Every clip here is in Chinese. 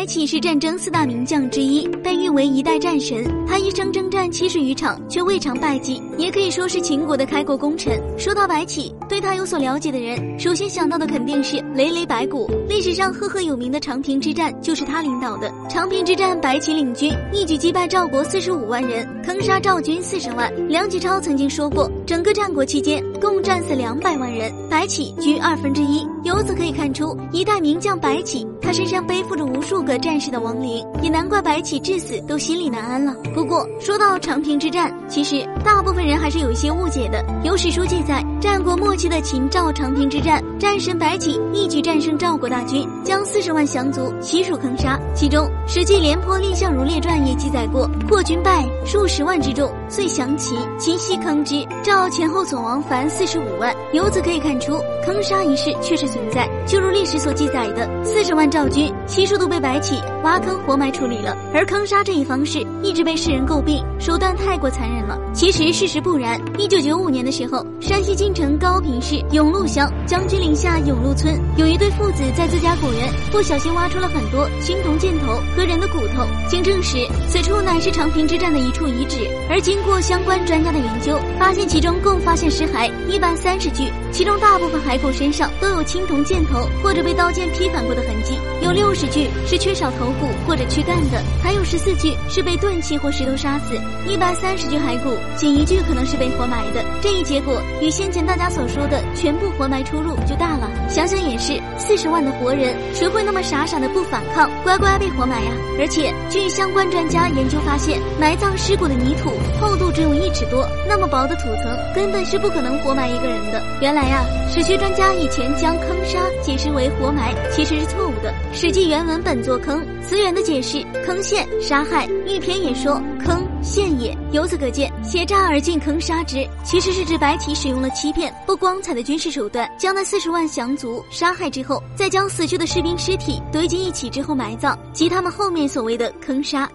白起是战争四大名将之一，被誉为一代战神。他一生征战七十余场，却未尝败绩，也可以说是秦国的开国功臣。说到白起，对他有所了解的人，首先想到的肯定是累累白骨。历史上赫赫有名的长平之战就是他领导的。长平之战，白起领军一举击败赵国四十五万人，坑杀赵军四十万。梁启超曾经说过，整个战国期间共战死两百万人，白起居二分之一。由此可以看出，一代名将白起，他身上背负着无数个战士的亡灵，也难怪白起至死都心里难安了。不过说到长平之战，其实大部分人还是有一些误解的。有史书记载，战国末期的秦赵长平之战，战神白起一举战胜赵国大军，将四十万降卒悉数坑杀。其中《史记·廉颇蔺相如列传》也记载过，破军败数十万之众，遂降秦，秦西坑之，赵前后总亡凡四十五万。由此可以看出，坑杀一事确实存在。就如历史所记载的，四十万赵军悉数都被白起挖坑活埋处理了。而坑杀这一方式一直被世人诟病，手段太过残忍了。其实事实不然。一九九五年的时候，山西晋城高平市永禄乡将军岭下永禄村有一对父子在自家果园不小心挖出了很多青铜箭头和人的骨头。经证实，此处乃是长平之战的一处遗址。而经过相关专家的研究，发现其中共发现尸骸一百三十具，其中大部分骸骨身上都有青铜箭头头或者被刀剑劈砍过的痕迹，有六十具是缺少头骨或者躯干的，还有十四具是被钝器或石头杀死，一百三十具骸骨仅一具可能是被活埋的。这一结果与先前大家所说的全部活埋出入就大了。想想也是，四十万的活人，谁会那么傻傻的不反抗，乖乖被活埋呀？而且据相关专家研究发现，埋葬尸骨的泥土厚度只有一尺多，那么薄的土层根本是不可能活埋一个人的。原来呀，史学专家以前将坑杀解释为活埋，其实是错误的。《史记》原文本作坑，词源的解释坑陷、杀害。玉篇也说坑陷也。由此可见，挟诈而进坑杀之，其实是指白起使用了欺骗、不光彩的军事手段，将那四十万降卒杀害之后，再将死去的士兵尸体堆积一起之后埋葬，即他们后面所谓的坑杀。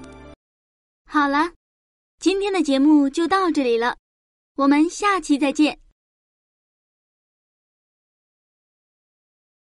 好了，今天的节目就到这里了，我们下期再见。